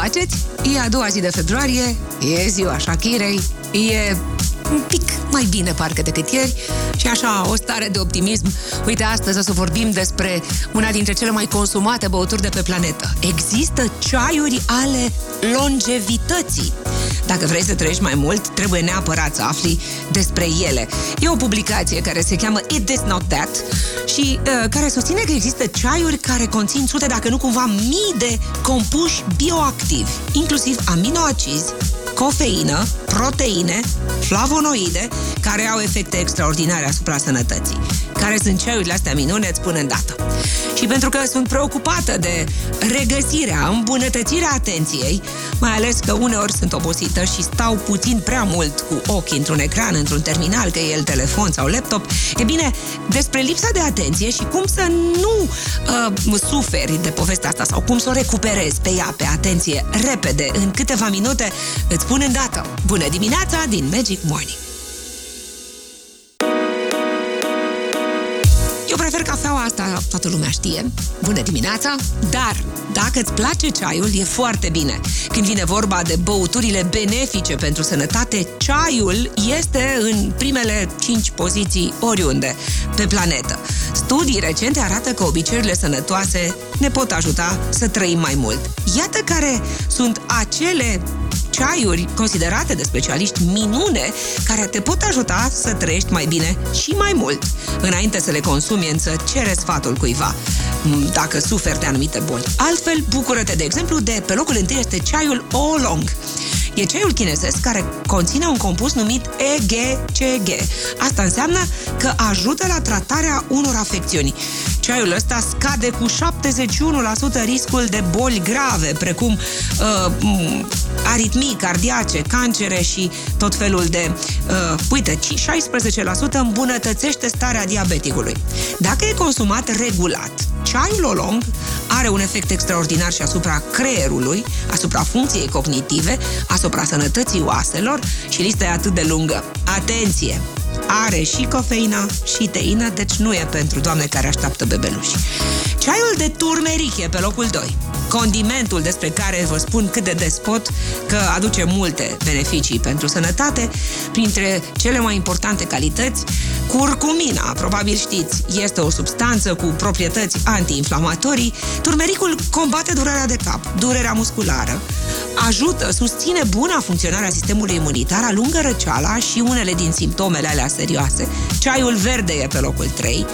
faceți? E a doua zi de februarie, e ziua Shakirei, e un pic mai bine parcă decât ieri și așa o stare de optimism. Uite, astăzi o să vorbim despre una dintre cele mai consumate băuturi de pe planetă. Există ceaiuri ale longevității. Dacă vrei să trăiești mai mult, trebuie neapărat să afli despre ele. E o publicație care se cheamă It This Not That și uh, care susține că există ceaiuri care conțin sute, dacă nu cumva mii de compuși bioactivi, inclusiv aminoacizi, cofeină, proteine, flavonoide, care au efecte extraordinare asupra sănătății. Care sunt ceaiurile astea minune, îți spun îndată. Și pentru că sunt preocupată de regăsirea, îmbunătățirea atenției, mai ales că uneori sunt obosită și stau puțin prea mult cu ochii într-un ecran, într-un terminal, că e el telefon sau laptop, e bine, despre lipsa de atenție și cum să nu uh, suferi de povestea asta sau cum să o recuperezi pe ea, pe atenție, repede, în câteva minute, îți spun îndată. Bună dimineața din Magic Morning! Eu prefer cafeaua asta, toată lumea știe. Bună dimineața! Dar, dacă îți place ceaiul, e foarte bine. Când vine vorba de băuturile benefice pentru sănătate, ceaiul este în primele 5 poziții oriunde pe planetă. Studii recente arată că obiceiurile sănătoase ne pot ajuta să trăim mai mult. Iată care sunt acele ceaiuri considerate de specialiști minune care te pot ajuta să trăiești mai bine și mai mult. Înainte să le consumi, însă, cere sfatul cuiva dacă suferi de anumite boli. Altfel, bucură-te, de exemplu, de pe locul întâi este ceaiul Oolong. E ceaiul chinezesc care conține un compus numit EGCG. Asta înseamnă că ajută la tratarea unor afecțiuni. Ceaiul ăsta scade cu 71% riscul de boli grave, precum uh, aritmii cardiace, cancere și tot felul de... Uh, uite, 16% îmbunătățește starea diabeticului. Dacă e consumat regulat, ceaiul olong are un efect extraordinar și asupra creierului, asupra funcției cognitive, asupra sănătății oaselor și lista e atât de lungă. Atenție! Are și cofeină și teină, deci nu e pentru doamne care așteaptă bebeluși. Ceaiul de turmeric e pe locul 2. Condimentul despre care vă spun cât de despot că aduce multe beneficii pentru sănătate, printre cele mai importante calități, curcumina, probabil știți, este o substanță cu proprietăți antiinflamatorii. Turmericul combate durerea de cap, durerea musculară, ajută, susține buna funcționare a sistemului imunitar, alungă răceala și unele din simptomele alea serioase. Ceaiul verde e pe locul 3.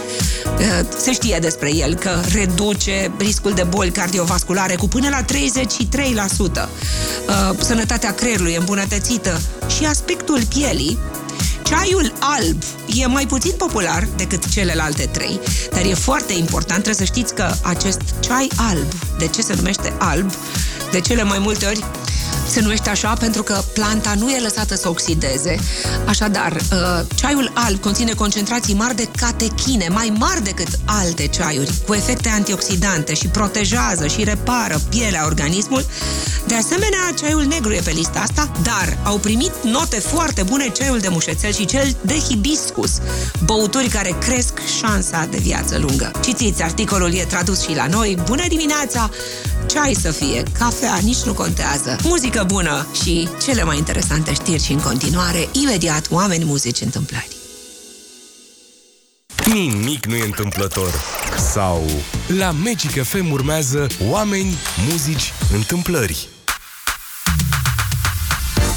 Eh, se știe despre el că reduce riscul de boli cardiovasculare cu până la 33%. Eh, sănătatea creierului e îmbunătățită și aspectul pielii Ceaiul alb e mai puțin popular decât celelalte trei, dar e foarte important, trebuie să știți că acest ceai alb, de ce se numește alb, de cele mai multe ori se numește așa pentru că planta nu e lăsată să oxideze. Așadar, uh, ceaiul alb conține concentrații mari de catechine, mai mari decât alte ceaiuri, cu efecte antioxidante și protejează și repară pielea organismul. De asemenea, ceaiul negru e pe lista asta, dar au primit note foarte bune ceaiul de mușețel și cel de hibiscus, băuturi care cresc șansa de viață lungă. Citiți, articolul e tradus și la noi. Bună dimineața! ceai să fie, cafea, nici nu contează. Muzică bună și cele mai interesante știri și în continuare, imediat, oameni, muzici, întâmplări. Nimic nu e întâmplător. Sau la Magic FM urmează oameni, muzici, întâmplări.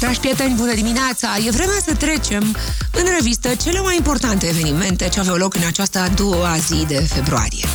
Dragi prieteni, bună dimineața! E vremea să trecem în revistă cele mai importante evenimente ce aveau loc în această a doua zi de februarie.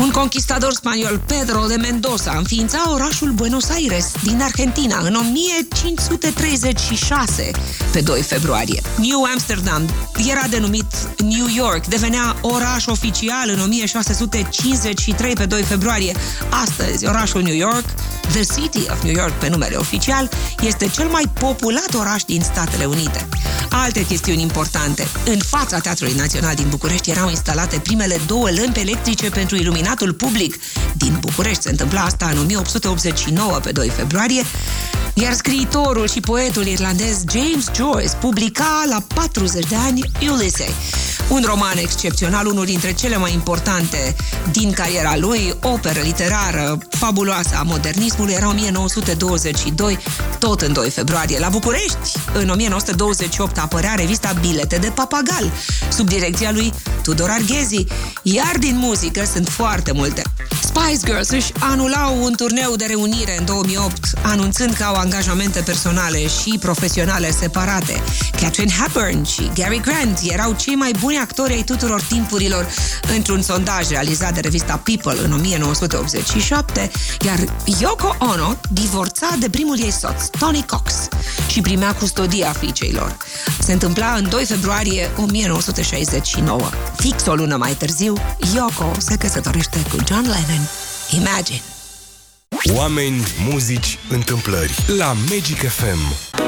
Un conquistador spaniol, Pedro de Mendoza, înființa orașul Buenos Aires din Argentina în 1536, pe 2 februarie. New Amsterdam era denumit New York, devenea oraș oficial în 1653, pe 2 februarie. Astăzi, orașul New York, The City of New York, pe numele oficial, este cel mai populat oraș din Statele Unite. Alte chestiuni importante. În fața Teatrului Național din București erau instalate primele două lămpi electrice pentru iluminatul public din București. Se întâmpla asta în 1889, pe 2 februarie. Iar scriitorul și poetul irlandez James Joyce publica la 40 de ani Ulysses, un roman excepțional, unul dintre cele mai importante din cariera lui, operă literară fabuloasă a modernismului, era 1922, tot în 2 februarie. La București, în 1928, apărea revista Bilete de Papagal, sub direcția lui Tudor Arghezi, iar din muzică sunt foarte multe. Spice Girls își anulau un turneu de reunire în 2008, anunțând că au angajamente personale și profesionale separate. Catherine Hepburn și Gary Grant erau cei mai buni actori ai tuturor timpurilor într-un sondaj realizat de revista People în 1987, iar Yoko Ono divorța de primul ei soț, Tony Cox, și primea custodia fiicei lor. Se întâmpla în 2 februarie 1969. Fix o lună mai târziu, Yoko se căsătorește cu John Lennon. Imagine! Oameni, muzici, întâmplări la Magic FM.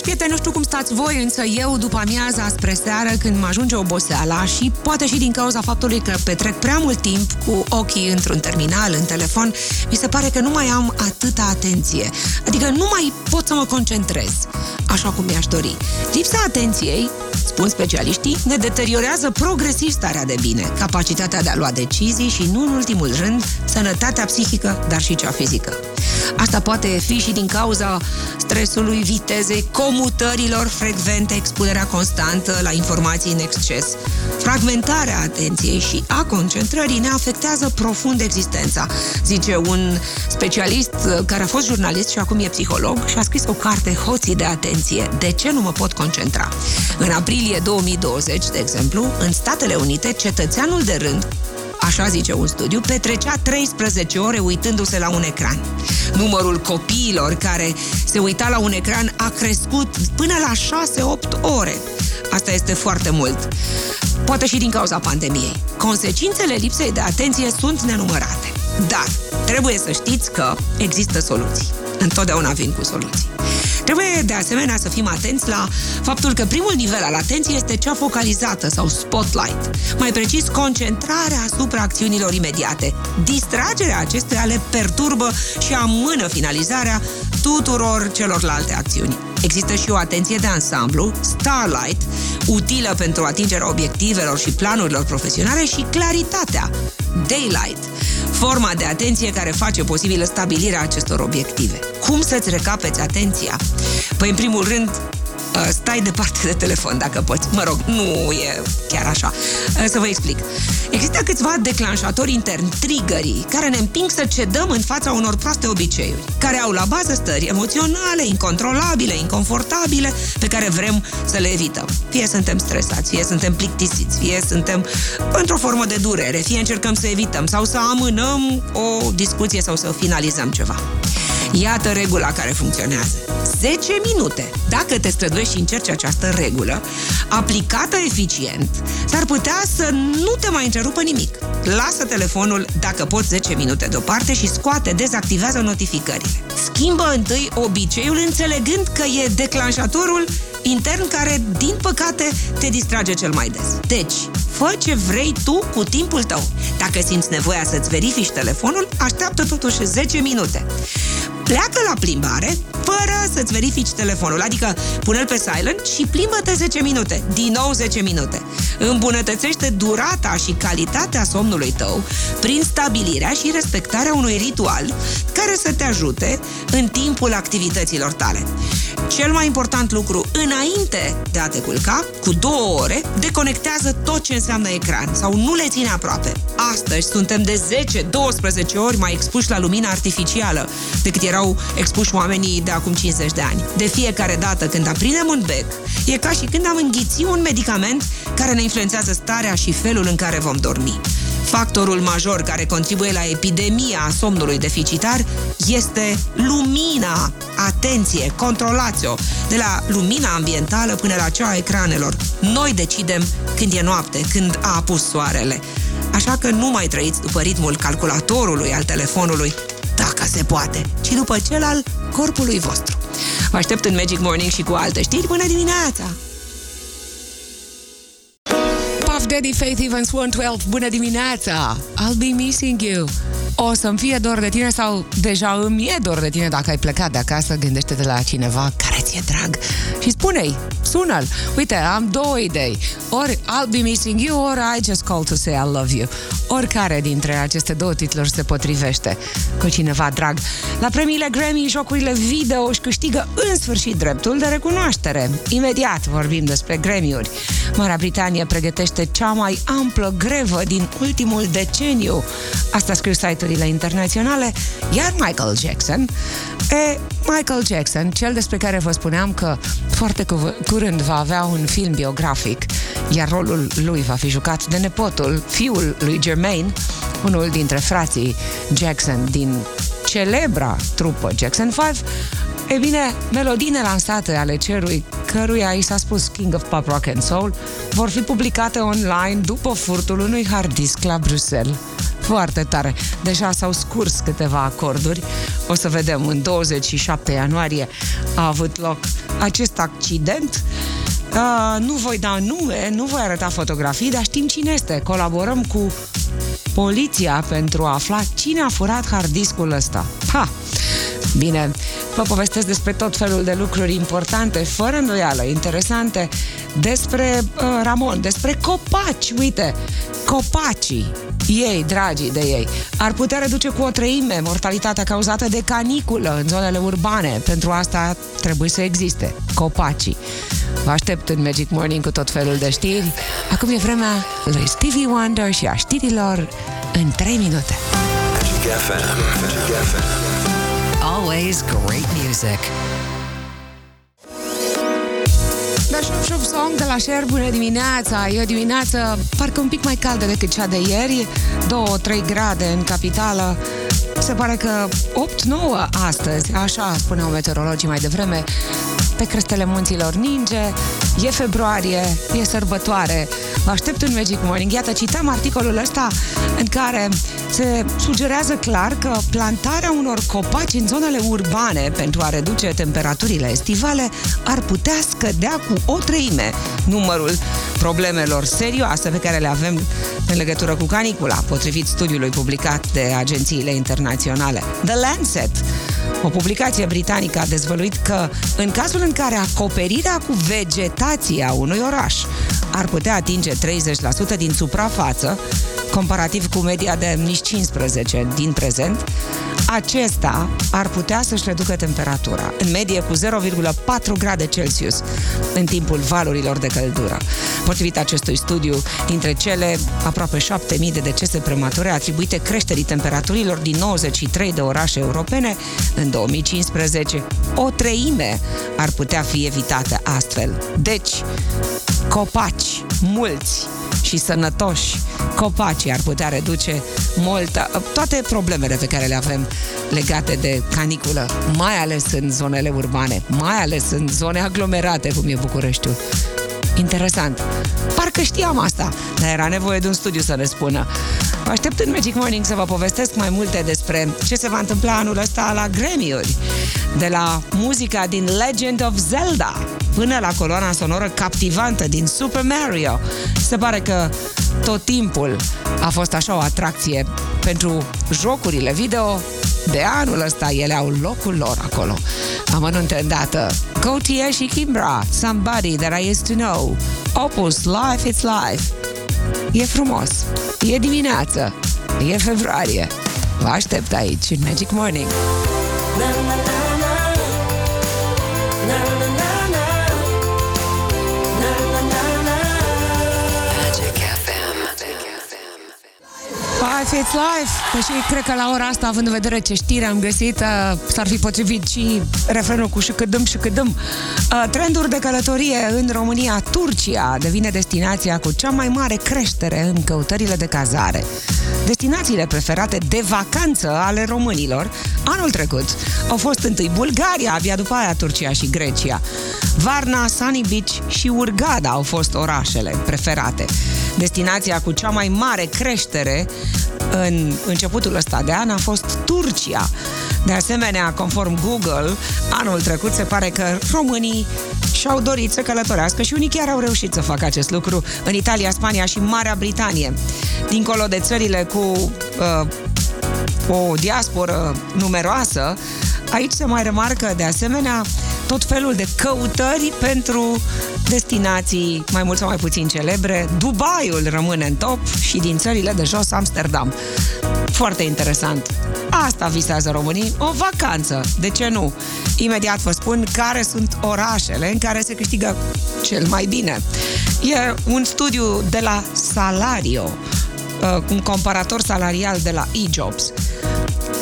Dragi prieteni, nu știu cum stați voi, însă eu după amiaza spre seară, când mă ajunge oboseala și poate și din cauza faptului că petrec prea mult timp cu ochii într-un terminal, în telefon, mi se pare că nu mai am atâta atenție. Adică nu mai pot să mă concentrez, așa cum mi-aș dori. Lipsa atenției, spun specialiștii, ne deteriorează progresiv starea de bine, capacitatea de a lua decizii și, nu în ultimul rând, sănătatea psihică, dar și cea fizică. Asta poate fi și din cauza stresului, vitezei, comutărilor frecvente, expunerea constantă la informații în exces. Fragmentarea atenției și a concentrării ne afectează profund existența, zice un specialist care a fost jurnalist și acum e psiholog și a scris o carte Hoții de atenție. De ce nu mă pot concentra? În aprilie 2020, de exemplu, în Statele Unite, cetățeanul de rând așa zice un studiu, petrecea 13 ore uitându-se la un ecran. Numărul copiilor care se uita la un ecran a crescut până la 6-8 ore. Asta este foarte mult. Poate și din cauza pandemiei. Consecințele lipsei de atenție sunt nenumărate. Dar trebuie să știți că există soluții. Întotdeauna vin cu soluții. Trebuie de asemenea să fim atenți la faptul că primul nivel al atenției este cea focalizată sau spotlight. Mai precis, concentrarea asupra acțiunilor imediate. Distragerea acestuia le perturbă și amână finalizarea tuturor celorlalte acțiuni. Există și o atenție de ansamblu, Starlight, utilă pentru atingerea obiectivelor și planurilor profesionale și claritatea, Daylight, forma de atenție care face posibilă stabilirea acestor obiective. Cum să-ți recapeți atenția? Păi, în primul rând, uh, stai departe de telefon dacă poți. Mă rog, nu e chiar așa. Uh, să vă explic. Există câțiva declanșatori interni, triggerii, care ne împing să cedăm în fața unor proaste obiceiuri, care au la bază stări emoționale, incontrolabile, inconfortabile, pe care vrem să le evităm. Fie suntem stresați, fie suntem plictisiți, fie suntem într-o formă de durere, fie încercăm să evităm sau să amânăm o discuție sau să finalizăm ceva. Iată regula care funcționează. 10 minute. Dacă te străduiești și încerci această regulă, aplicată eficient, s-ar putea să nu te mai încerupă nimic. Lasă telefonul, dacă poți, 10 minute deoparte și scoate, dezactivează notificările. Schimbă întâi obiceiul înțelegând că e declanșatorul intern care, din păcate, te distrage cel mai des. Deci, fă ce vrei tu cu timpul tău. Dacă simți nevoia să-ți verifici telefonul, așteaptă totuși 10 minute. Pleacă la plimbare fără să-ți verifici telefonul, adică pune-l pe silent și plimbă-te 10 minute, din nou 10 minute. Îmbunătățește durata și calitatea somnului tău prin stabilirea și respectarea unui ritual care să te ajute în timpul activităților tale. Cel mai important lucru, înainte de a te culca, cu două ore, deconectează tot ce înseamnă ecran sau nu le ține aproape. Astăzi suntem de 10-12 ori mai expuși la lumina artificială decât erau expuși oamenii de acum 50 de ani. De fiecare dată când aprindem un bec, e ca și când am înghiți un medicament care ne influențează starea și felul în care vom dormi. Factorul major care contribuie la epidemia somnului deficitar este lumina. Atenție, controlați-o! De la lumina ambientală până la cea a ecranelor. Noi decidem când e noapte, când a apus soarele. Așa că nu mai trăiți după ritmul calculatorului al telefonului, dacă se poate, ci după cel al corpului vostru. Vă aștept în Magic Morning și cu alte știri. Bună dimineața! Daddy, Faith Evans 112, bună dimineața! I'll be missing you. o să-mi fie dor de tine sau deja îmi e dor de tine dacă ai plecat de acasă, gândește-te la cineva care ți-e drag și spune-i, sună-l. Uite, am două idei. Ori I'll be missing you, or I just call to say I love you. Oricare dintre aceste două titluri se potrivește cu cineva drag. La premiile Grammy, jocurile video își câștigă în sfârșit dreptul de recunoaștere. Imediat vorbim despre Grammy-uri. Marea Britanie pregătește cea mai amplă grevă din ultimul deceniu. Asta scriu site-urile internaționale, iar Michael Jackson e Michael Jackson, cel despre care vă spuneam că foarte curând va avea un film biografic, iar rolul lui va fi jucat de nepotul, fiul lui Jermaine, unul dintre frații Jackson din celebra trupă Jackson 5, E bine, melodiile lansate ale cerului, căruia i s-a spus King of Pop Rock and Soul, vor fi publicate online după furtul unui hard disk la Bruxelles. Foarte tare. Deja s-au scurs câteva acorduri. O să vedem, în 27 ianuarie a avut loc acest accident. Uh, nu voi da nume, nu voi arăta fotografii, dar știm cine este. Colaborăm cu poliția pentru a afla cine a furat hard discul ăsta. Ha! Bine, vă povestesc despre tot felul de lucruri importante, fără îndoială, interesante, despre uh, Ramon, despre copaci, uite, copacii, ei, dragii de ei, ar putea reduce cu o treime mortalitatea cauzată de caniculă în zonele urbane. Pentru asta trebuie să existe copacii. Vă aștept în Magic Morning cu tot felul de știri. Acum e vremea lui Stevie Wonder și a știrilor în 3 minute. Magic FM. Magic FM. Always great music. Da, Shop Shop Song de la Cher, bună dimineața! E o dimineață parcă un pic mai caldă decât cea de ieri, 2-3 grade în capitală. Se pare că 8-9 astăzi, așa spuneau meteorologii mai devreme, pe crestele munților ninge, e februarie, e sărbătoare. Vă aștept în Magic Morning. Iată, citam articolul ăsta în care se sugerează clar că plantarea unor copaci în zonele urbane pentru a reduce temperaturile estivale ar putea scădea cu o treime numărul problemelor serioase pe care le avem în legătură cu canicula, potrivit studiului publicat de agențiile internaționale. The Lancet o publicație britanică a dezvăluit că în cazul în care acoperirea cu vegetație a unui oraș ar putea atinge 30% din suprafață, comparativ cu media de nici 15 din prezent, acesta ar putea să-și reducă temperatura, în medie cu 0,4 grade Celsius, în timpul valurilor de căldură. Potrivit acestui studiu, dintre cele aproape 7.000 de decese premature atribuite creșterii temperaturilor din 93 de orașe europene, în 2015, o treime ar putea fi evitată astfel. Deci, copaci, mulți și sănătoși, copacii ar putea reduce mult toate problemele pe care le avem legate de caniculă, mai ales în zonele urbane, mai ales în zone aglomerate, cum e Bucureștiul. Interesant. Parcă știam asta, dar era nevoie de un studiu să ne spună. Vă aștept în Magic Morning să vă povestesc mai multe despre ce se va întâmpla anul ăsta la Grammy-uri. De la muzica din Legend of Zelda până la coloana sonoră captivantă din Super Mario. Se pare că tot timpul a fost așa o atracție pentru jocurile video. De anul ăsta ele au locul lor acolo. Amănunte îndată. Gautier și Kimbra, Somebody That I Used To Know. Opus, Life It's Life. E frumos. E dimineață. E februarie. Vă aștept aici, în Magic Morning. Na, na, na. 5 It's Life. Și cred că la ora asta, având în vedere ce știri am găsit, uh, s-ar fi potrivit și refrenul cu și cât dăm și cât dăm. Uh, trenduri de călătorie în România, Turcia devine destinația cu cea mai mare creștere în căutările de cazare. Destinațiile preferate de vacanță ale românilor anul trecut au fost întâi Bulgaria, abia după aia Turcia și Grecia. Varna, Sunny Beach și Urgada au fost orașele preferate. Destinația cu cea mai mare creștere în începutul ăsta de an a fost Turcia. De asemenea, conform Google, anul trecut se pare că românii și-au dorit să călătorească și unii chiar au reușit să facă acest lucru în Italia, Spania și Marea Britanie. Dincolo de țările cu uh, o diasporă numeroasă, aici se mai remarcă de asemenea tot felul de căutări pentru destinații mai mult sau mai puțin celebre. Dubaiul rămâne în top și din țările de jos Amsterdam. Foarte interesant. Asta visează românii, o vacanță. De ce nu? Imediat vă spun care sunt orașele în care se câștigă cel mai bine. E un studiu de la Salario, uh, un comparator salarial de la eJobs.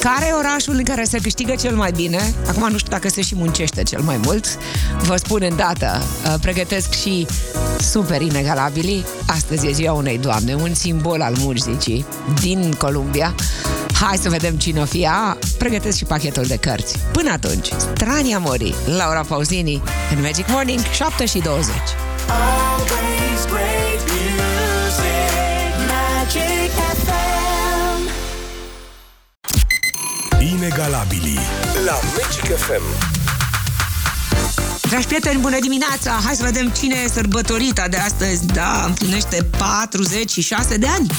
Care e orașul în care se câștigă cel mai bine? Acum nu știu dacă se și muncește cel mai mult. Vă spun îndată, uh, pregătesc și super inegalabili. Astăzi e ziua unei doamne, un simbol al muzicii din Columbia. Hai să vedem cine o fie. Pregătesc și pachetul de cărți. Până atunci, Strania Mori, Laura Pausini, în Magic Morning, 7 și 20. Inegalabili la Magic FM. Dragi prieteni, bună dimineața! Hai să vedem cine e sărbătorita de astăzi. Da, împlinește 46 de ani.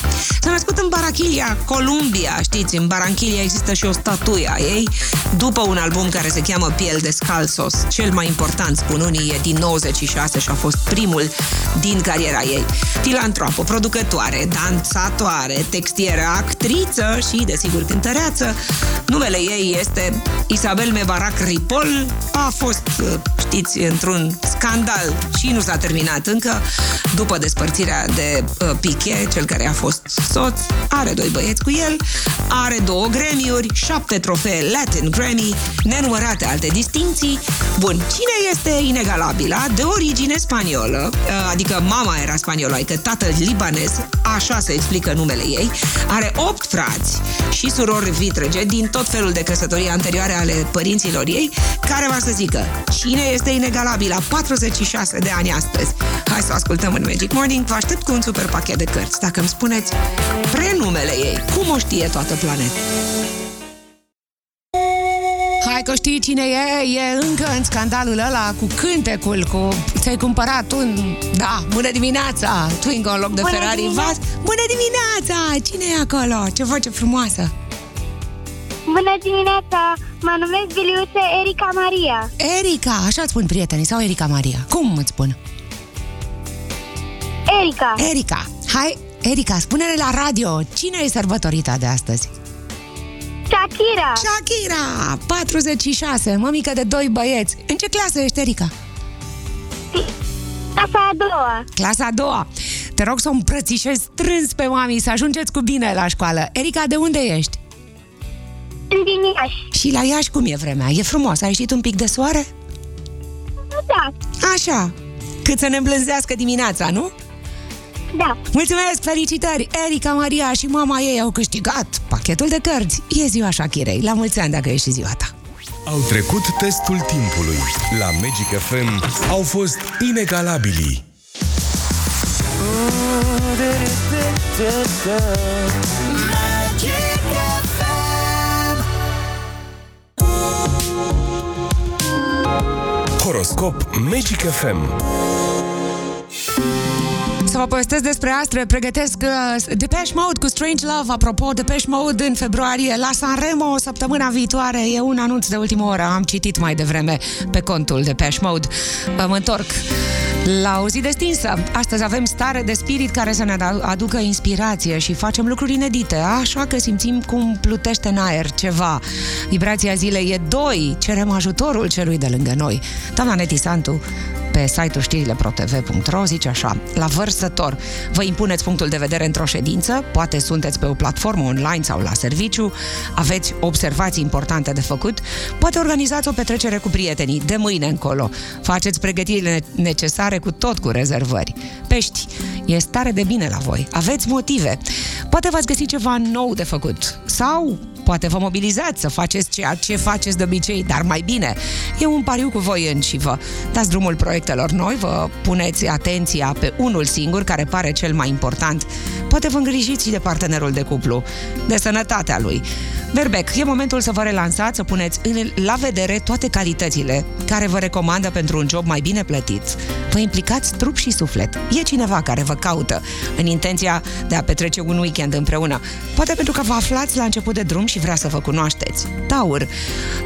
S-a născut în Barachilia, Columbia. Știți, în Barachilia există și o statuie a ei, după un album care se cheamă Piel de Scalsos. Cel mai important, spun unii, e din 96 și a fost primul din cariera ei. Filantropă, producătoare, dansatoare, textieră, actriță și, desigur, cântăreață. Numele ei este Isabel Mebarac Ripol. A fost, știți, știți, într-un scandal și nu s-a terminat încă. După despărțirea de uh, Piquet, cel care a fost soț, are doi băieți cu el, are două Grammy-uri, șapte trofee Latin Grammy, nenumărate alte distinții. Bun, cine este inegalabilă? De origine spaniolă, uh, adică mama era spaniolă, adică tatăl libanez, așa se explică numele ei, are opt frați și surori vitrege din tot felul de căsătorii anterioare ale părinților ei, care va să zică cine este este inegalabil la 46 de ani astăzi. Hai să o ascultăm în Magic Morning. Vă aștept cu un super pachet de cărți. Dacă îmi spuneți prenumele ei, cum o știe toată planeta? Hai că știi cine e, e încă în scandalul ăla cu cântecul, cu ți-ai cumpărat un, da, bună dimineața, Twingo în loc de bună Ferrari Vaz. Bună dimineața, cine e acolo? Ce voce frumoasă! Bună dimineața! Mă numesc Biliuțe Erica Maria. Erica, așa îți spun prietenii, sau Erica Maria? Cum îți spun? Erica. Erica. Hai, Erica, spune-ne la radio, cine e sărbătorita de astăzi? Shakira. Shakira, 46, mămică de doi băieți. În ce clasă ești, Erica? Clasa a doua. Clasa a doua. Te rog să o îmbrățișezi strâns pe mami, să ajungeți cu bine la școală. Erica, de unde ești? Din Iași. Și la Iași cum e vremea? E frumos? Ai ieșit un pic de soare? Da. Așa. Cât să ne îmblânzească dimineața, nu? Da. Mulțumesc, felicitări! Erica, Maria și mama ei au câștigat pachetul de cărți. E ziua Shakirei. La mulți ani dacă ești ziua ta. Au trecut testul timpului. La Magic FM au fost inegalabili. Horoscop Magic FM să vă povestesc despre Astre, pregătesc uh, Depeche Mode cu Strange Love, apropo, Depeche Mode în februarie la Sanremo săptămâna viitoare, e un anunț de ultimă oră, am citit mai devreme pe contul Depeche Mode. Mă întorc la o zi destinsă. Astăzi avem stare de spirit care să ne aducă inspirație și facem lucruri inedite, așa că simțim cum plutește în aer ceva. Vibrația zilei e 2, cerem ajutorul celui de lângă noi. Doamna Neti Santu pe site-ul știrile protv.ro zice așa, la vărsător, vă impuneți punctul de vedere într-o ședință, poate sunteți pe o platformă online sau la serviciu, aveți observații importante de făcut, poate organizați o petrecere cu prietenii de mâine încolo, faceți pregătirile necesare cu tot cu rezervări. Pești, e stare de bine la voi, aveți motive, poate v-ați găsit ceva nou de făcut sau poate vă mobilizați să faceți ceea ce faceți de obicei, dar mai bine. E un pariu cu voi în și vă dați drumul proiectelor noi, vă puneți atenția pe unul singur, care pare cel mai important, Poate vă îngrijiți și de partenerul de cuplu, de sănătatea lui. Berbec, e momentul să vă relansați, să puneți la vedere toate calitățile care vă recomandă pentru un job mai bine plătit. Vă implicați trup și suflet. E cineva care vă caută în intenția de a petrece un weekend împreună. Poate pentru că vă aflați la început de drum și vrea să vă cunoașteți. Taur,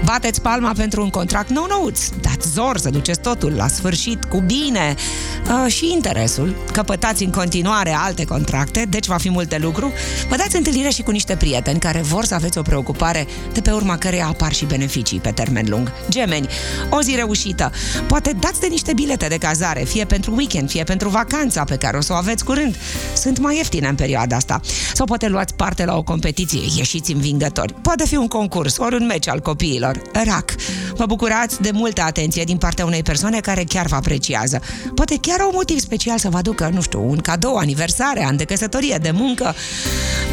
bateți palma pentru un contract nou-nouț. Dați zor să duceți totul la sfârșit cu bine uh, și interesul. Căpătați în continuare alte contracte, deci va fi multe lucru. Vă dați întâlnire și cu niște prieteni care vor să aveți o preocupare de pe urma căreia apar și beneficii pe termen lung. Gemeni, o zi reușită. Poate dați de niște bilete de cazare, fie pentru weekend, fie pentru vacanța pe care o să o aveți curând. Sunt mai ieftine în perioada asta. Sau poate luați parte la o competiție, ieșiți învingători. Poate fi un concurs, ori un meci al copiilor. Rac. Vă bucurați de multă atenție din partea unei persoane care chiar vă apreciază. Poate chiar au un motiv special să vă aducă, nu știu, un cadou, aniversare, an de căsătorie, de muncă.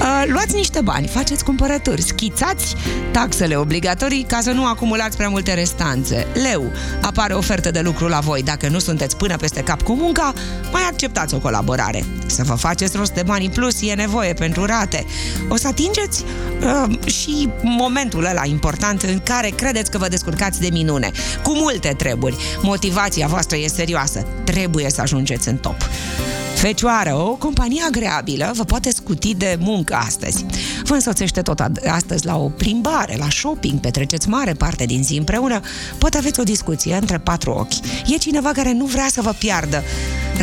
Uh, luați niște bani, faceți cumpărături, schițați taxele obligatorii ca să nu acumulați prea multe restanțe. Leu, apare ofertă de lucru la voi. Dacă nu sunteți până peste cap cu munca, mai acceptați o colaborare. Să vă faceți rost de bani plus e nevoie pentru rate. O să atingeți uh, și momentul ăla important în care credeți că vă descurcați de minune. Cu multe treburi. Motivația voastră e serioasă. Trebuie să ajungeți în top. Fecioară, o companie agreabilă vă poate scuti de muncă astăzi. Vă însoțește tot astăzi la o plimbare, la shopping, petreceți mare parte din zi împreună, poate aveți o discuție între patru ochi. E cineva care nu vrea să vă piardă.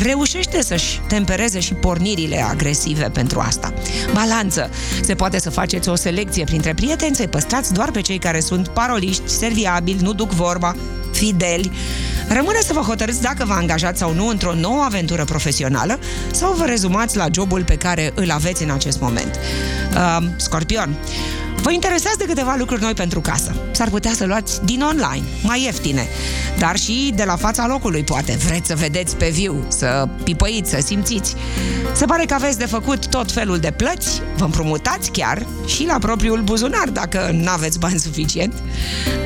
Reușește să-și tempereze și pornirile agresive pentru asta. Balanță. Se poate să faceți o selecție printre prieteni, să-i păstrați doar pe cei care sunt paroliști, serviabili, nu duc vorba, fideli. Rămâne să vă hotărâți dacă vă angajați sau nu într-o nouă aventură profesională sau vă rezumați la jobul pe care îl aveți în acest moment. Uh, scorpion. Vă interesează de câteva lucruri noi pentru casă. S-ar putea să luați din online, mai ieftine, dar și de la fața locului, poate. Vreți să vedeți pe viu, să pipăiți, să simțiți. Se pare că aveți de făcut tot felul de plăți, vă împrumutați chiar și la propriul buzunar, dacă nu aveți bani suficient.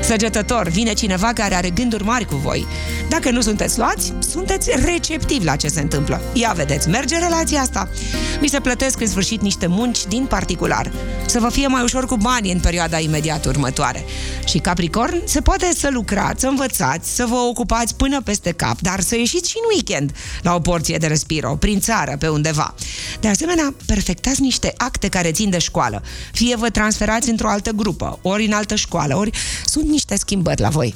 Săgetător, vine cineva care are gânduri mari cu voi. Dacă nu sunteți luați, sunteți receptivi la ce se întâmplă. Ia vedeți, merge relația asta. Mi se plătesc în sfârșit niște munci din particular. Să vă fie mai ușor cu bani în perioada imediat următoare. Și Capricorn, se poate să lucrați, să învățați, să vă ocupați până peste cap, dar să ieșiți și în weekend la o porție de respiro, prin țară, pe undeva. De asemenea, perfectați niște acte care țin de școală. Fie vă transferați într-o altă grupă, ori în altă școală, ori sunt niște schimbări la voi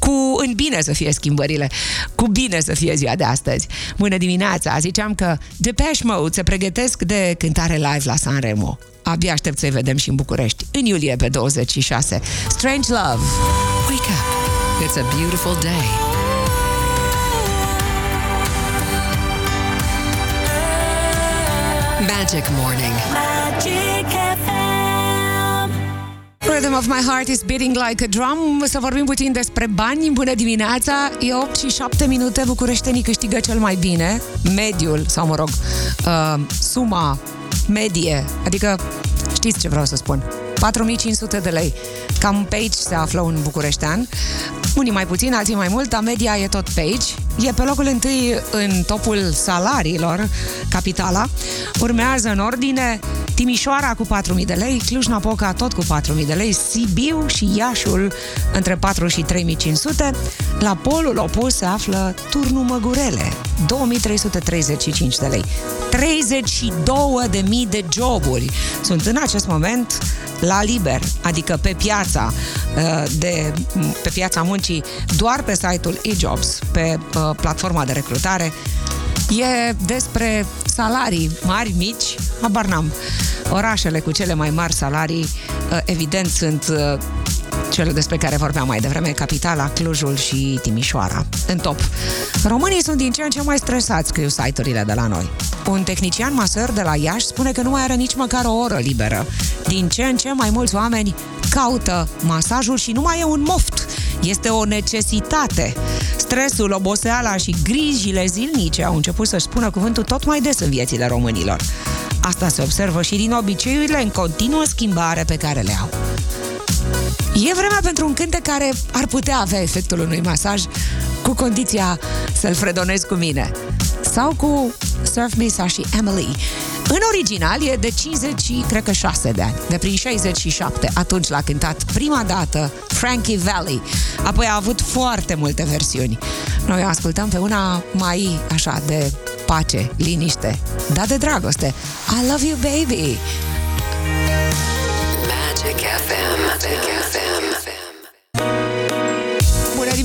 cu în bine să fie schimbările, cu bine să fie ziua de astăzi. Bună dimineața! Ziceam că Depeche Mode se pregătesc de cântare live la Sanremo. Abia aștept să-i vedem și în București, în iulie pe 26. Strange Love. Wake up. It's a beautiful day. Magic Morning. Magic FM. Rhythm of my heart is beating like a drum. Să vorbim puțin despre bani. Bună dimineața! E 8 și 7 minute. Bucureștenii câștigă cel mai bine. Mediul, sau mă rog, uh, suma medie, adică știți ce vreau să spun. 4500 de lei. Cam pe aici se află un bucureștean. Unii mai puțin, alții mai mult, dar media e tot pe aici. E pe locul întâi în topul salariilor, capitala. Urmează în ordine Timișoara cu 4.000 de lei, Cluj-Napoca tot cu 4.000 de lei, Sibiu și Iașul între 4 și 3.500. La polul opus se află Turnul Măgurele, 2.335 de lei. 32.000 de joburi sunt în acest moment la liber, adică pe piața uh, de, pe piața muncii, doar pe site-ul eJobs, pe uh, platforma de recrutare. E despre salarii mari, mici, habar n-am. Orașele cu cele mai mari salarii, uh, evident, sunt cele despre care vorbeam mai devreme, Capitala, Clujul și Timișoara. În top. Românii sunt din ce în ce mai stresați cu site-urile de la noi. Un tehnician masăr de la Iași spune că nu mai are nici măcar o oră liberă. Din ce în ce mai mulți oameni caută masajul și nu mai e un moft. Este o necesitate. Stresul, oboseala și grijile zilnice au început să-și spună cuvântul tot mai des în viețile românilor. Asta se observă și din obiceiurile în continuă schimbare pe care le au. E vremea pentru un cântec care ar putea avea efectul unui masaj cu condiția să-l fredonezi cu mine. Sau cu Surf Misa și Emily. În original e de 50 și cred că 6 de ani, de prin 67. Atunci l-a cântat prima dată Frankie Valley. Apoi a avut foarte multe versiuni. Noi ascultăm pe una mai așa de pace, liniște, dar de dragoste. I love you, baby! Magic FM. Magic FM.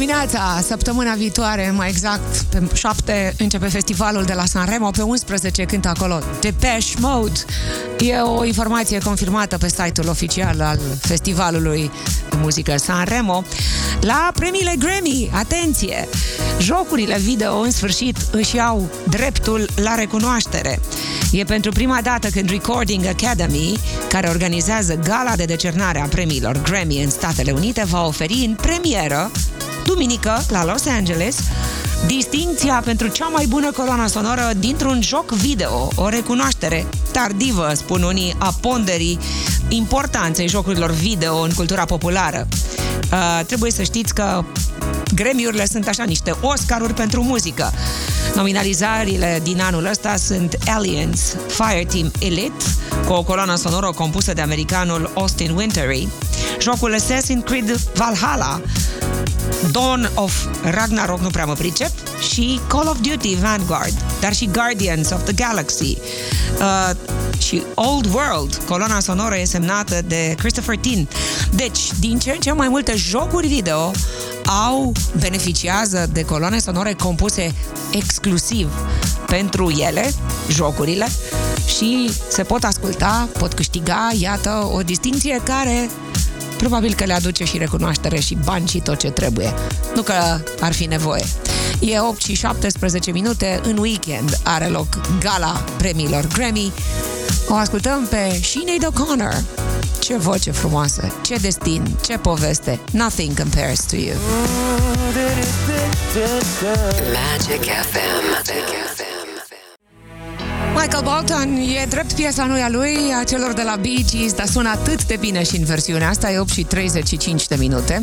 Bună dimineața! Săptămâna viitoare, mai exact, pe 7 începe festivalul de la Sanremo, pe 11 cântă acolo Depeche Mode. E o informație confirmată pe site-ul oficial al festivalului de muzică Sanremo. La premiile Grammy, atenție! Jocurile video în sfârșit își iau dreptul la recunoaștere. E pentru prima dată când Recording Academy, care organizează gala de decernare a premiilor Grammy în Statele Unite, va oferi în premieră, duminică, la Los Angeles, distinția pentru cea mai bună coloană sonoră dintr-un joc video, o recunoaștere tardivă, spun unii, a ponderii importanței jocurilor video în cultura populară. Uh, trebuie să știți că Gremiurile sunt așa niște Oscaruri pentru muzică. Nominalizările din anul ăsta sunt Aliens, Fireteam Elite, cu o coloană sonoră compusă de americanul Austin Wintory, jocul Assassin's Creed Valhalla, Dawn of Ragnarok, nu prea mă pricep, și Call of Duty Vanguard, dar și Guardians of the Galaxy. Uh, și Old World, coloana sonoră e semnată de Christopher Tin. Deci, din ce în ce mai multe jocuri video au, beneficiază de coloane sonore compuse exclusiv pentru ele, jocurile, și se pot asculta, pot câștiga, iată, o distinție care probabil că le aduce și recunoaștere și bani și tot ce trebuie. Nu că ar fi nevoie. E 8 și 17 minute, în weekend are loc gala premiilor Grammy. O ascultăm pe Sinead O'Connor. Ce voce frumoasă, ce destin, ce poveste. Nothing compares to you. Magic FM. Magic FM. Michael Bolton e drept piesa noi a lui, a celor de la Bee Gees, dar sună atât de bine și în versiunea asta, e 8 și 35 de minute.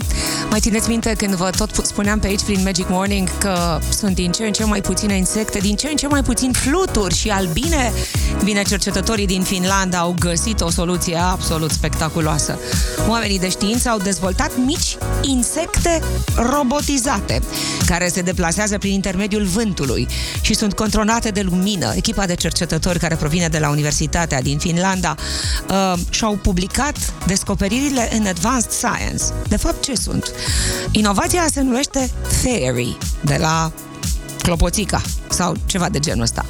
Mai țineți minte când vă tot spuneam pe aici prin Magic Morning că sunt din ce în ce mai puține insecte, din ce în ce mai puțin fluturi și albine? Bine, cercetătorii din Finlanda au găsit o soluție absolut spectaculoasă. Oamenii de știință au dezvoltat mici insecte robotizate, care se deplasează prin intermediul vântului și sunt controlate de lumină. Echipa de cercetători cercetători care provine de la Universitatea din Finlanda uh, și-au publicat descoperirile în Advanced Science. De fapt, ce sunt? Inovația se numește Theory, de la clopoțica sau ceva de genul ăsta.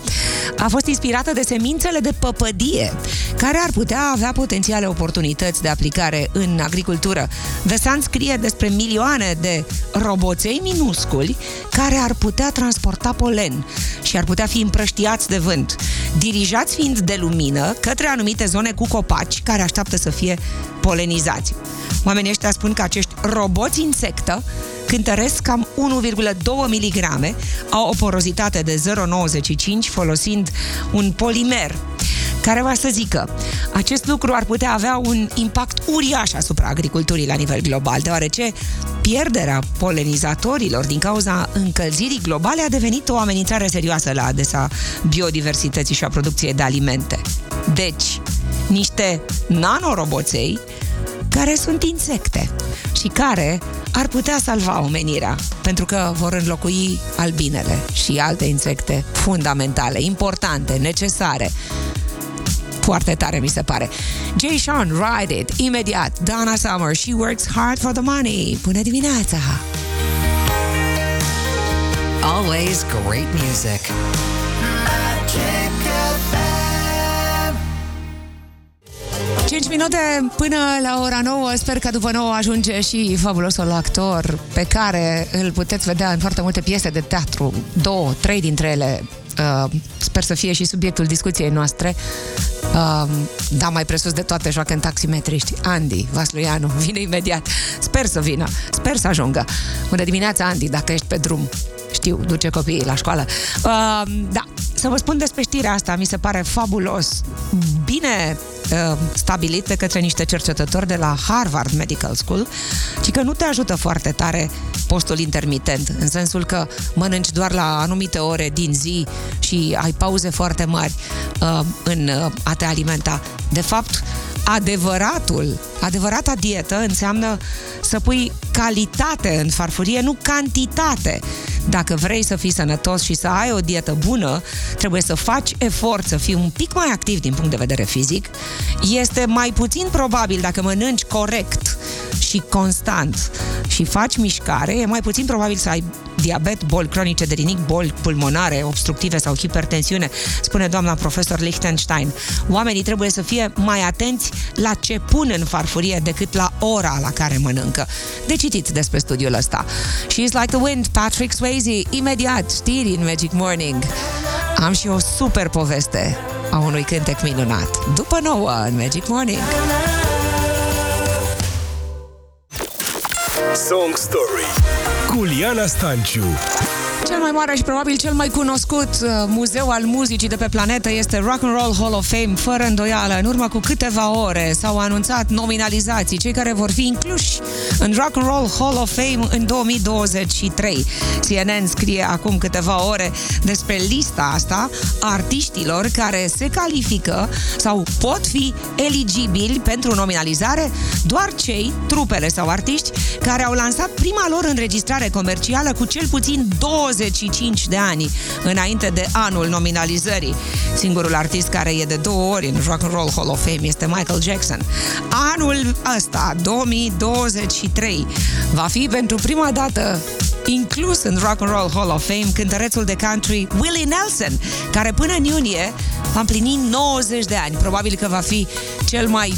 A fost inspirată de semințele de păpădie, care ar putea avea potențiale oportunități de aplicare în agricultură. The Sun scrie despre milioane de roboței minusculi care ar putea transporta polen și ar putea fi împrăștiați de vânt, dirijați fiind de lumină către anumite zone cu copaci care așteaptă să fie polenizați. Oamenii ăștia spun că acești roboți insectă cântăresc cam 1,2 mg, au o porozitate de 0,95 folosind un polimer care va să zică acest lucru ar putea avea un impact uriaș asupra agriculturii la nivel global, deoarece pierderea polenizatorilor din cauza încălzirii globale a devenit o amenințare serioasă la adresa biodiversității și a producției de alimente. Deci, niște nanoroboței care sunt insecte și care ar putea salva omenirea, pentru că vor înlocui albinele și alte insecte fundamentale, importante, necesare. Foarte tare, mi se pare. Jay Sean, Ride It, imediat. Donna Summer, She Works Hard for the Money. Bună dimineața! Always great music. 5 minute până la ora 9. Sper că după 9 ajunge și fabulosul actor pe care îl puteți vedea în foarte multe piese de teatru. Două, trei dintre ele uh, sper să fie și subiectul discuției noastre. Uh, da, mai presus de toate joacă în taximetriști. Andy Vasluianu vine imediat. Sper să vină. Sper să ajungă. Bună dimineața, Andy, dacă ești pe drum. Știu, duce copiii la școală. Uh, da, să vă spun despre știrea asta, mi se pare fabulos. Bine uh, stabilit de către niște cercetători de la Harvard Medical School, ci că nu te ajută foarte tare postul intermitent, în sensul că mănânci doar la anumite ore din zi și ai pauze foarte mari uh, în uh, a te alimenta. De fapt, adevăratul, adevărata dietă înseamnă să pui calitate în farfurie, nu cantitate. Dacă vrei să fii sănătos și să ai o dietă bună, trebuie să faci efort să fii un pic mai activ din punct de vedere fizic. Este mai puțin probabil dacă mănânci corect și constant și faci mișcare, e mai puțin probabil să ai diabet, boli cronice de rinic, boli pulmonare, obstructive sau hipertensiune, spune doamna profesor Lichtenstein. Oamenii trebuie să fie mai atenți la ce pun în farfurie decât la ora la care mănâncă. De citit despre studiul ăsta. She's like the wind, Patrick Swayze, imediat, știri în Magic Morning. Am și o super poveste a unui cântec minunat. După nouă în Magic Morning. Song Story. Cu Liana Stanciu cel mai mare și probabil cel mai cunoscut uh, muzeu al muzicii de pe planetă este Rock and Roll Hall of Fame, fără îndoială. În urmă cu câteva ore s-au anunțat nominalizații, cei care vor fi incluși în Rock and Roll Hall of Fame în 2023. CNN scrie acum câteva ore despre lista asta a artiștilor care se califică sau pot fi eligibili pentru nominalizare doar cei, trupele sau artiști, care au lansat prima lor înregistrare comercială cu cel puțin 20 25 de ani înainte de anul nominalizării. Singurul artist care e de două ori în Rock and Roll Hall of Fame este Michael Jackson. Anul ăsta, 2023, va fi pentru prima dată inclus în Rock and Roll Hall of Fame cântărețul de country Willie Nelson, care până în iunie va împlini 90 de ani. Probabil că va fi cel mai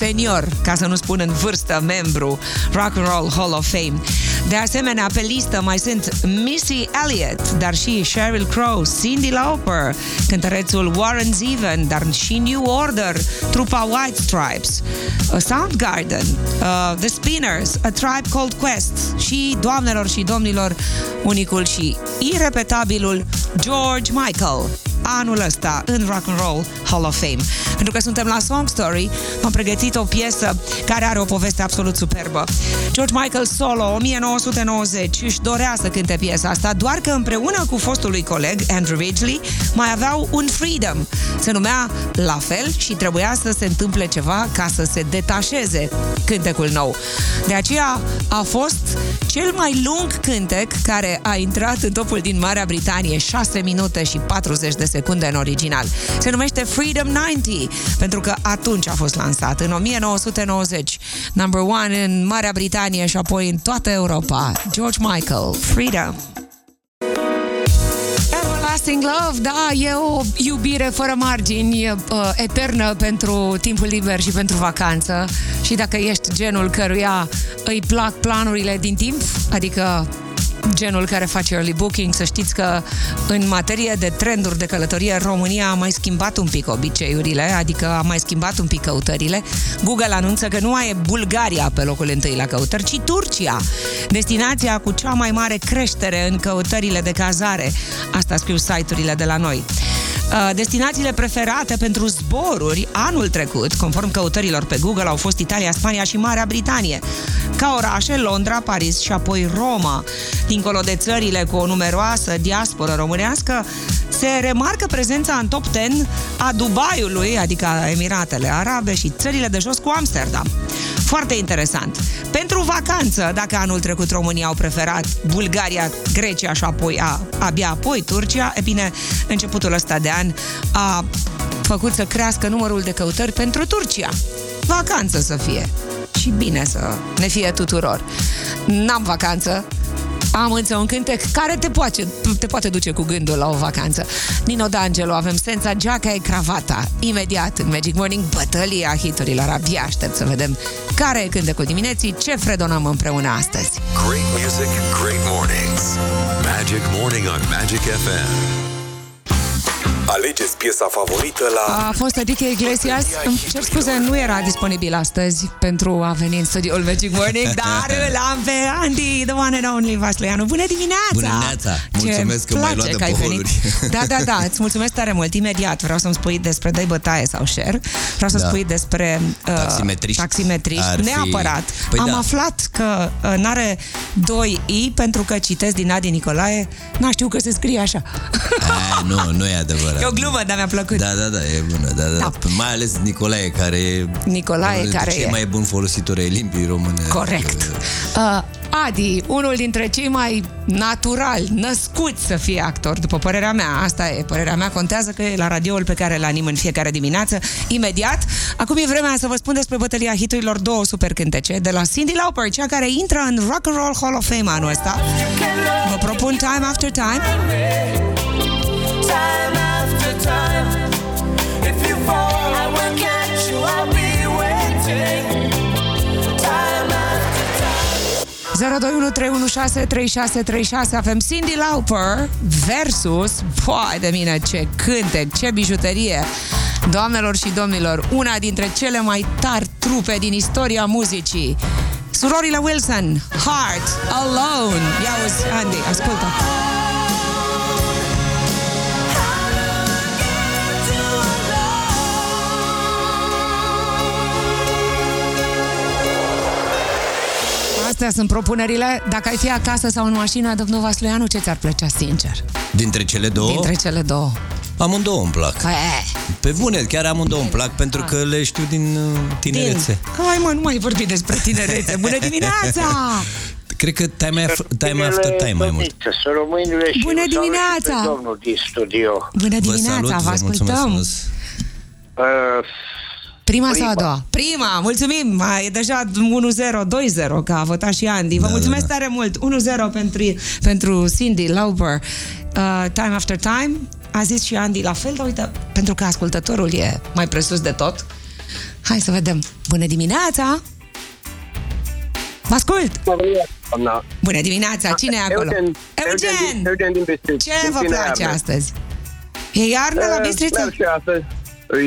senior, ca să nu spun în vârstă, membru Rock and Roll Hall of Fame. De asemenea, pe listă mai sunt Missy Elliott, dar și Sheryl Crow, Cyndi Lauper, cântărețul Warren Zevon, dar și New Order, trupa White Stripes, Soundgarden, uh, The Spinners, A Tribe Called Quest și, doamnelor și domnilor, unicul și irepetabilul George Michael anul ăsta în Rock and Roll Hall of Fame. Pentru că suntem la Song Story, am pregătit o piesă care are o poveste absolut superbă. George Michael solo, 1990, își dorea să cânte piesa asta, doar că împreună cu fostul lui coleg, Andrew Ridgely, mai aveau un Freedom. Se numea la fel și trebuia să se întâmple ceva ca să se detașeze cântecul nou. De aceea a fost cel mai lung cântec care a intrat în topul din Marea Britanie, 6 minute și 40 de secunde în original. Se numește Freedom 90, pentru că atunci a fost lansat, în 1990. Number one în Marea Britanie și apoi în toată Europa. George Michael, Freedom. Everlasting Love, da, e o iubire fără margini, uh, eternă pentru timpul liber și pentru vacanță. Și dacă ești genul căruia îi plac planurile din timp, adică genul care face early booking, să știți că în materie de trenduri de călătorie, România a mai schimbat un pic obiceiurile, adică a mai schimbat un pic căutările. Google anunță că nu mai e Bulgaria pe locul întâi la căutări, ci Turcia, destinația cu cea mai mare creștere în căutările de cazare. Asta scriu site-urile de la noi. Uh, destinațiile preferate pentru zboruri anul trecut, conform căutărilor pe Google, au fost Italia, Spania și Marea Britanie. Ca orașe, Londra, Paris și apoi Roma. Dincolo de țările cu o numeroasă diasporă românească, se remarcă prezența în top 10 a Dubaiului, adică Emiratele Arabe și țările de jos cu Amsterdam. Foarte interesant. Pentru vacanță, dacă anul trecut România au preferat Bulgaria, Grecia și apoi a, abia apoi Turcia, e bine, începutul ăsta de an a făcut să crească numărul de căutări pentru Turcia. Vacanță să fie. Și bine să ne fie tuturor. N-am vacanță, am însă un cântec care te poate, te poate duce cu gândul la o vacanță. Nino D'Angelo, avem senza geaca e cravata. Imediat în Magic Morning, bătălia hiturilor. Abia aștept să vedem care e cântecul dimineții, ce fredonăm împreună astăzi. Great music, great mornings. Magic Morning on Magic FM. Alegeți piesa favorită la... A fost Enrique Iglesias. Îmi cer scuze, nu era disponibil astăzi pentru a veni în studioul Magic Morning, dar îl am pe Andy, the one and only Vasluianu. Bună dimineața! Bună dimineața! Mulțumesc Ce că m-ai place luat de că ai boluri. venit. Da, da, da, îți mulțumesc tare mult. Imediat vreau să-mi spui despre dai bătaie sau share. Vreau să Da. spui despre uh, Taximetriști. taximetriști. Ar fi- Neapărat. Păi am da. aflat că uh, n-are 2 i pentru că citesc din Adi Nicolae. N-a știu că se scrie așa. A, nu, nu e adevărat. E o glumă, dar mi-a plăcut. Da, da, da, e bună, da, da. Da. Mai ales Nicolae, care e Nicolae, unul dintre care cei e- mai buni folositori ai limbii române. Corect. Uh, Adi, unul dintre cei mai naturali, născuți să fie actor, după părerea mea, asta e părerea mea, contează că e la radioul pe care îl anim în fiecare dimineață, imediat. Acum e vremea să vă spun despre bătălia hiturilor două super cântece, de la Cindy Lauper, cea care intră în Rock and Roll Hall of Fame anul ăsta. Vă propun Time After Time. time after time. If you fall, I will catch you. I'll be waiting. Time after time. 0213163636 avem Cindy Lauper versus Poai de mine, ce cântec, ce bijuterie Doamnelor și domnilor, una dintre cele mai tari trupe din istoria muzicii Surorile Wilson, Heart, Alone Ia uzi, Andy, ascultă Astea sunt propunerile. Dacă ai fi acasă sau în mașină, domnul Vasluianu, ce ți-ar plăcea, sincer? Dintre cele două, Dintre cele două. amândouă îmi plac. Că e, Pe bune, chiar amândouă îmi plac pentru că le știu din uh, tinerețe. Din. Hai mă, nu mai vorbi despre tinerețe. Bună dimineața! Cred că time, af- time after time mai mult. Să românile și Bună vă salut dimineața! și pe domnul din studio. Bună Vă dimineața, salut, vă vă mulțumesc ascultăm. frumos. Uh, Prima, sau a Prima. doua? Prima, mulțumim. Mai E deja 1-0, 2-0, că a votat și Andy. Vă Da, mulțumesc da, da. tare mult. 1-0 pentru, pentru Cindy Lauper. Uh, time after time. A zis și Andy la fel, dar uite, pentru că ascultătorul e mai presus de tot. Hai să vedem. Bună dimineața! Vă ascult! doamna. Bună dimineața! Cine e acolo? Eugen, Eugen, din- Eugen din Bistrița. Ce din vă Tine place Iarnă. astăzi? E iarnă la Uh, Bistrița? merg și astăzi.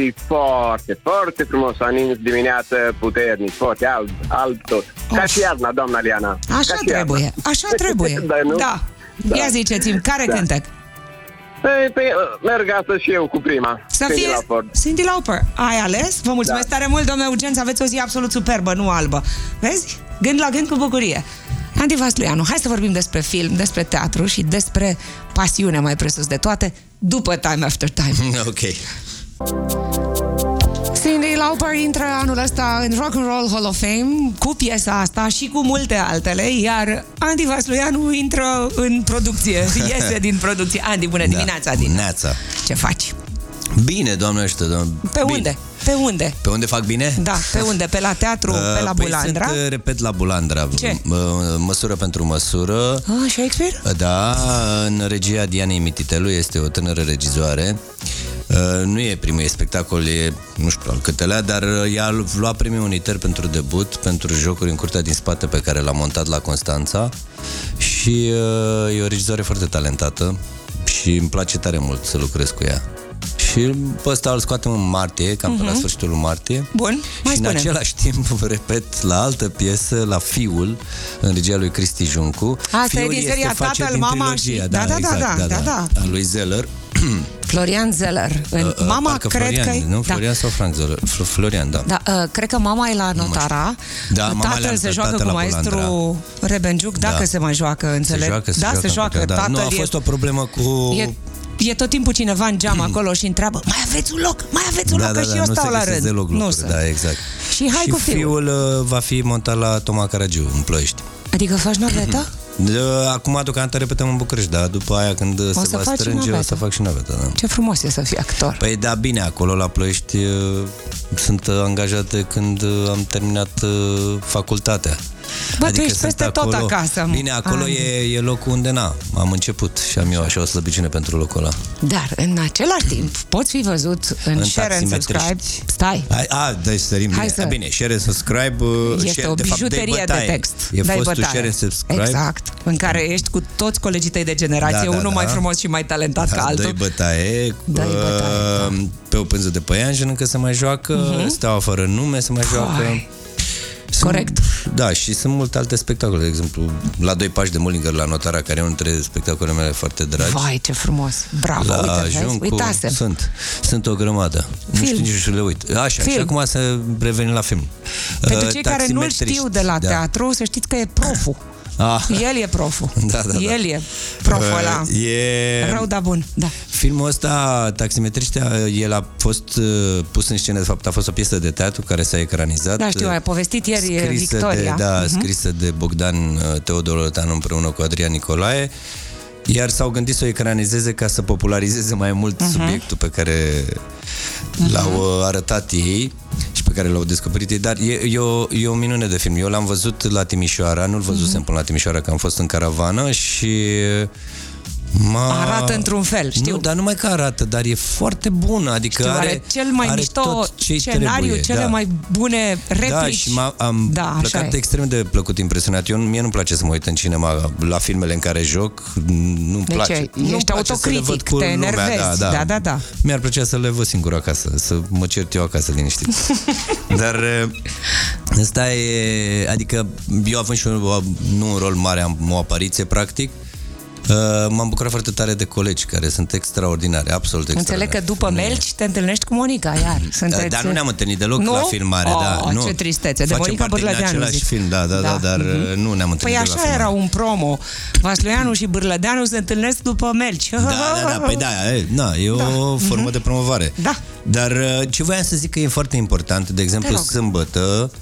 E foarte, foarte frumos. A nins dimineață puternic, foarte alb, alb tot. Ca Of. și iarna, doamna Liana. Așa Ca și trebuie, iarna. așa trebuie. da, nu? Da. Da. Ia ziceți-mi, care Da. cântec? Păi, păi, uh, merg astăzi și eu cu prima. Să Cindy fie Lauper. Cindy Lauper. Ai ales? Vă mulțumesc Da. tare mult, domnule Urgență, aveți o zi absolut superbă, nu albă. Vezi? Gând la gând cu bucurie. Andy Vasluianu, hai să vorbim despre film, despre teatru și despre pasiune mai presus de toate, după Time After Time. Ok. Cindy Lauper intră anul ăsta în Rock and Roll Hall of Fame cu piesa asta și cu multe altele, iar Andy Vasluianu intră în producție, iese din producție. Andy, bună dimineața, din Neața. Ce faci? Bine, doamne ăștia, doamne. Pe Bine. unde? Pe unde? Pe unde fac bine? Da, pe unde? Pe la teatru, pe la Păi Bulandra? sunt, uh, repet, la Bulandra. Ce? M- Măsură pentru măsură. Ah, Shakespeare? Da, în regia Dianei Mititelu este o tânără regizoare. Uh, Nu e primul ei spectacol, e nu știu al câtelea, dar uh, ea a luat premiul uniter pentru debut, pentru jocuri în curtea din spate pe care l-a montat la Constanța și uh, e o regizoare foarte talentată și îmi place tare mult să lucrez cu ea. Și pe ăsta îl scoatem în martie, cam pe la sfârșitul lui martie. Bun, mai și în spune. același timp, repet, la altă piesă, la Fiul, în regia lui Cristi Juncu. Asta e Fiul din este seria face Tatăl, din Mama trilogia, și- da, da, da, exact, da, da, da. A lui Zeller. Florian Zeller. În, Uh, mama, parcă cred Florian, că... Nu, da. Florian sau Frank Zeller? Fl- Florian, da. Da, uh, cred că mama e la Notara. Da, mama Tatăl le-a se arătat joacă cu la maestru Bulandra. Rebenjuc, dacă Da. se mai joacă, înțeleg. Se joacă, se da, joacă, se joacă. da. Tatăl Nu, a e- fost o problemă cu... E, e tot timpul cineva în geam acolo și întreabă Mai aveți un loc? Mai aveți un da, loc? da, că da, și eu nu stau se la găsesc rând. deloc nu locuri, se. da, exact. Și hai cu fiul. fiul uh, va fi montat la Toma Caragiu, în Ploiești. Adică faci navetă? De, acum deocamdată repetăm în București, dar după aia când se să va faci strânge, o navetă. să fac și naveta, da. Ce frumos e să fii actor. Păi da, bine, acolo la Ploiești uh, sunt uh, angajat de când uh, am terminat uh, facultatea. Bă, tu ești sunt peste tot acasă, mă. Bine, acolo Ai. e, e locul unde na, am început și am eu așa o slăbiciune pentru locul ăla. Dar, în același timp, poți fi văzut în, În share and taximetriști. subscribe. Stai. Hai, a, deci sărim Hai bine. să- Bine, share and subscribe. uh, Este share, o de fapt, dai bijuterie de bătaie. text. E Dai fostul bătaie. share and subscribe. Exact. În care ești cu toți colegii tăi de generație, Da, da, unul da. mai frumos și mai talentat ca Da, altul. dai bătaie, Dai bătaie, uh, pe o pânză de păianjen încă se mai joacă, uh-huh. Steaua fără nume se mai joacă. Mhm. Hai. Sunt- Corect. Da, și sunt multe alte spectacole, de exemplu, la doi pași de Mullinger la Notara, care e unul dintre spectacolele mele foarte dragi. Vai, ce frumos. Bravo, la uite, vezi? Juncu, Uitasem. sunt, sunt o grămadă. Nu Film. știu nici și le uit. Așa, Film. și acum să revenim la film. Pentru Uh, cei care nu-l taximetriști, știu de la da. teatru, să știți că e proful. Ah. El e proful. Da, da, da. El e proful Uh, ăla. E... Rău, dar bun. Da. Filmul ăsta, Taximetriștea, el a fost uh, pus în scenă, de fapt a fost o piesă de teatru care s-a ecranizat. Da, știu, ai povestit ieri scrisă Victoria. De, da, Mhm. scrisă de Bogdan uh, Teodor Olătan împreună cu Adrian Nicolae. Iar s-au gândit să o ecranizeze ca să popularizeze mai mult Mhm. subiectul pe care l-au uh, arătat ei și pe care l-au descoperit ei. Dar e, e, o, e o minune de film. Eu l-am văzut la Timișoara, nu-l văzusem Mhm. până la Timișoara, că am fost în caravană și M-a... Arată într-un fel, știu. Nu, dar numai că arată, dar e foarte bună, adică Știu, are, are cel mai are mișto tot ce scenariu, trebuie, cele da. mai bune replici. Da, și m-a, am Da, așa plecat e. extrem de plăcut impresionat. Eu, mie nu-mi place să mă uit în cinema la filmele în care joc, nu-mi De place. ce? Nu-mi Ești place să le văd autocritic, cu te lumea, enervezi. Da, da. Da, da, da. Mi-ar plăcea să le văd singur acasă, să mă cert eu acasă liniștit. Dar eh, ăsta e, adică eu având și un, nu un rol mare, am o apariție practic, Uh, m-am bucurat foarte tare de colegi care sunt extraordinare, absolut extraordinare. Înțeleg că după Melci te întâlneți cu Monica, iar. Sunteți... Dar nu ne-am întâlnit deloc nu? la filmare, oh, da. Nu. ce tristețe. De Facem Monica parte din Bârlădeanu, același zic. film, da, da, da, dar Mhm. nu ne-am întâlnit Păi de la așa filmare. era un promo. Vasluianu și Bârlădeanu se întâlnesc după Melci. Da, da, da, păi da, e, na, e Da. o formă de promovare. Da. Dar uh, ce voiam să zic că e foarte important, de exemplu, Te rog. sâmbătă, uh,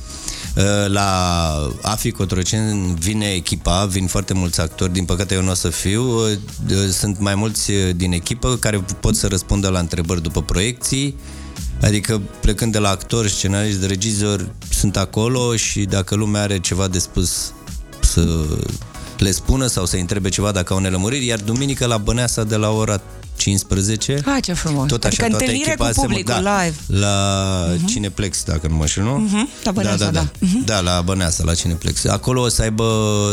la AFI Cotroceni vine echipa, vin foarte mulți actori, din păcate eu nu o să fiu, uh, uh, sunt mai mulți uh, din echipă care pot să răspundă la întrebări după proiecții, adică plecând de la actori, scenariști, de regizori, sunt acolo și dacă lumea are ceva de spus să le spună sau să întrebe ceva dacă au nelămuriri, iar duminică la Băneasa de la ora 15 Hai, ce frumos. tot așa, adică toată întâlnire echipa cu se mă- publicul da, live. La Cineplex, dacă nu mă știu, nu? La Băneasa, da, da, da. da. Da, la Băneasa, la Cineplex. Acolo o să aibă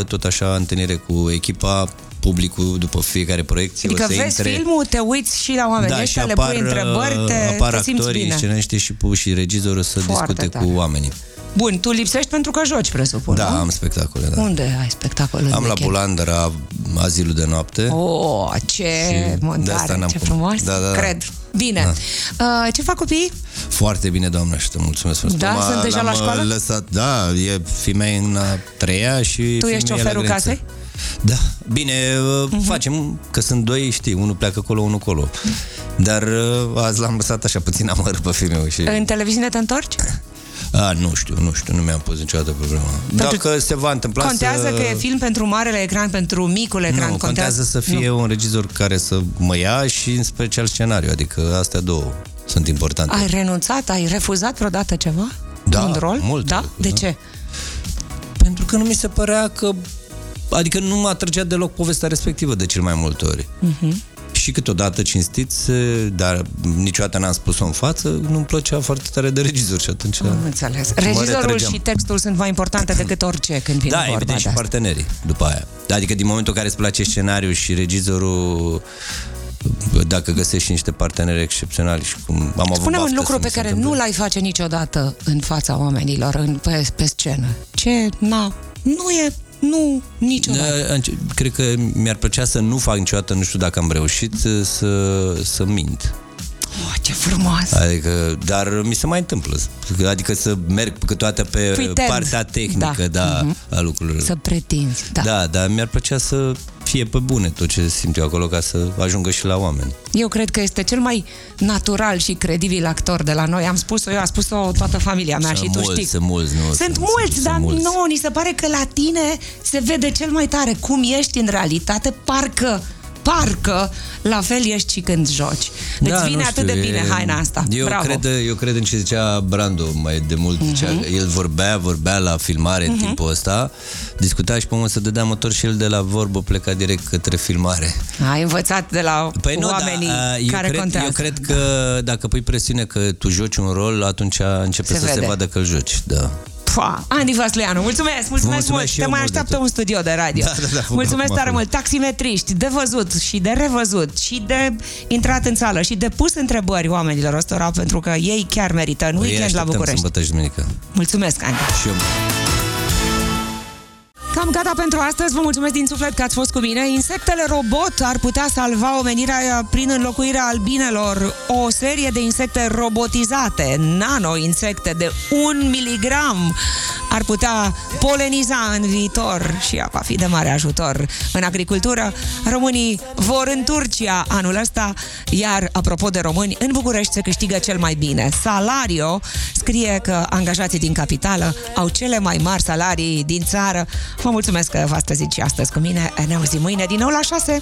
tot așa întâlnire cu echipa, publicul după fiecare proiecție. Adică o să vezi intre... filmul, te uiți și la oameni da, și ăștia, le apar, pui întrebări, te, apar te simți actorii, bine. scenariștii și, pu- și regizorul să Foarte discute tare. cu oamenii. Bun, tu lipsești pentru că joci, presupun, Da, nu? am spectacole, da. Unde ai spectacol în Am la weekend? Bulandra azilul de noapte. Oh, ce Și de montare, asta n-am ce cum. frumos. Da, da, da. Cred. Bine. Uh, ce fac copiii? Foarte bine, doamnă, și te mulțumesc frumos. Da? M-a- Sunt deja la l-am, școală? Lăsat, da, e fimea în a treia și Tu fiul ești meu e la șoferul grădiniță. casei? Da, bine, uh-huh. facem, că sunt doi, știi, unul pleacă acolo, unul acolo. Dar uh, azi l-am lăsat așa puțin amăr pe fiul meu și... În televiziune te întorci? A, nu știu, nu știu, nu mi-am pus niciodată problema. Dacă se va întâmpla Contează să... că e film pentru marele ecran, pentru micul ecran. Nu, contează să fie Nu. un regizor care să mă ia și în special scenariu, adică astea două sunt importante. Ai renunțat? Ai refuzat vreodată ceva? Da, Un rol? multe Da? lucruri, De da. ce? Pentru că nu mi se părea că... Adică nu m-a atrăgea deloc povestea respectivă de cel mai multe ori. Mhm. Și câteodată cinstiți, dar niciodată n-am spus-o în față, nu-mi plăcea foarte tare de regizor și atunci... Am înțeles. mă Regizorul retrăgeam. și textul sunt mai importante decât orice când vine Da, vorba evident de și asta. partenerii după aia. Adică din momentul în care îți place scenariul și regizorul dacă găsești niște parteneri excepționali și cum am avut Spune un baftă lucru să mi pe se care întâmple. nu l-ai face niciodată în fața oamenilor, în, pe, pe scenă. Ce? Na, nu e, nu, niciodată. Da, înce- Cred că mi-ar plăcea să nu fac niciodată, nu știu dacă am reușit, să, să mint. Oh, ce frumos! Adică, dar mi se mai întâmplă. Adică să merg câteodată pe Pretend. partea tehnică Da. da. Mhm. a lucrurilor. Să pretinzi, da. Da, dar mi-ar plăcea să fie pe bune tot ce simt eu acolo ca să ajungă și la oameni. Eu cred că este cel mai natural și credibil actor de la noi. Am spus-o eu, a spus-o toată familia mea Sunt și tu mulți, știi. sunt mulți, nu, Sunt, sunt- mulți, sunt dar mulți. nouă ni se pare că la tine se vede cel mai tare cum ești în realitate, parcă parcă la fel ești și când joci. Îți Da, vine nu atât de știu, bine e- haina asta. Eu Bravo. Mhm. cred, eu cred în ce zicea Brando mai de mult. Zicea, el vorbea, vorbea la filmare în timpul ăsta, discuta și pe moment să dădea motor și el de la vorbă pleca direct către filmare. Ai învățat de la Păi nu, oamenii da, eu care cred, contează. Eu cred că dacă pui presiune că tu joci un rol, atunci începe Se să vede. se vadă că îl joci. Da. Pua, Andy Vasleanu, mulțumesc, mulțumesc, mulțumesc mult. și Te eu mai mult de așteaptă tot. un studio de radio. Da, da, da, vă mulțumesc mă tare aflu. mult. Taximetriști, de văzut și de revăzut și de intrat în sală și de pus întrebări oamenilor ăstora pentru că ei chiar merită în Îi weekend la așteptăm București. sâmbătă și duminică. Mulțumesc, Andy. Și eu. Cam gata pentru astăzi, vă mulțumesc din suflet că ați fost cu mine. Insectele robot ar putea salva omenirea prin înlocuirea albinelor. O serie de insecte robotizate, nano-insecte de un miligram ar putea poleniza în viitor și va fi de mare ajutor în agricultură. Românii vor în Turcia anul ăsta, iar apropo de români, în București se câștigă cel mai bine. Salario scrie că angajații din capitală au cele mai mari salarii din țară. Vă mulțumesc că v-ați trezit și astăzi cu mine. Ne auzim mâine din nou la 6.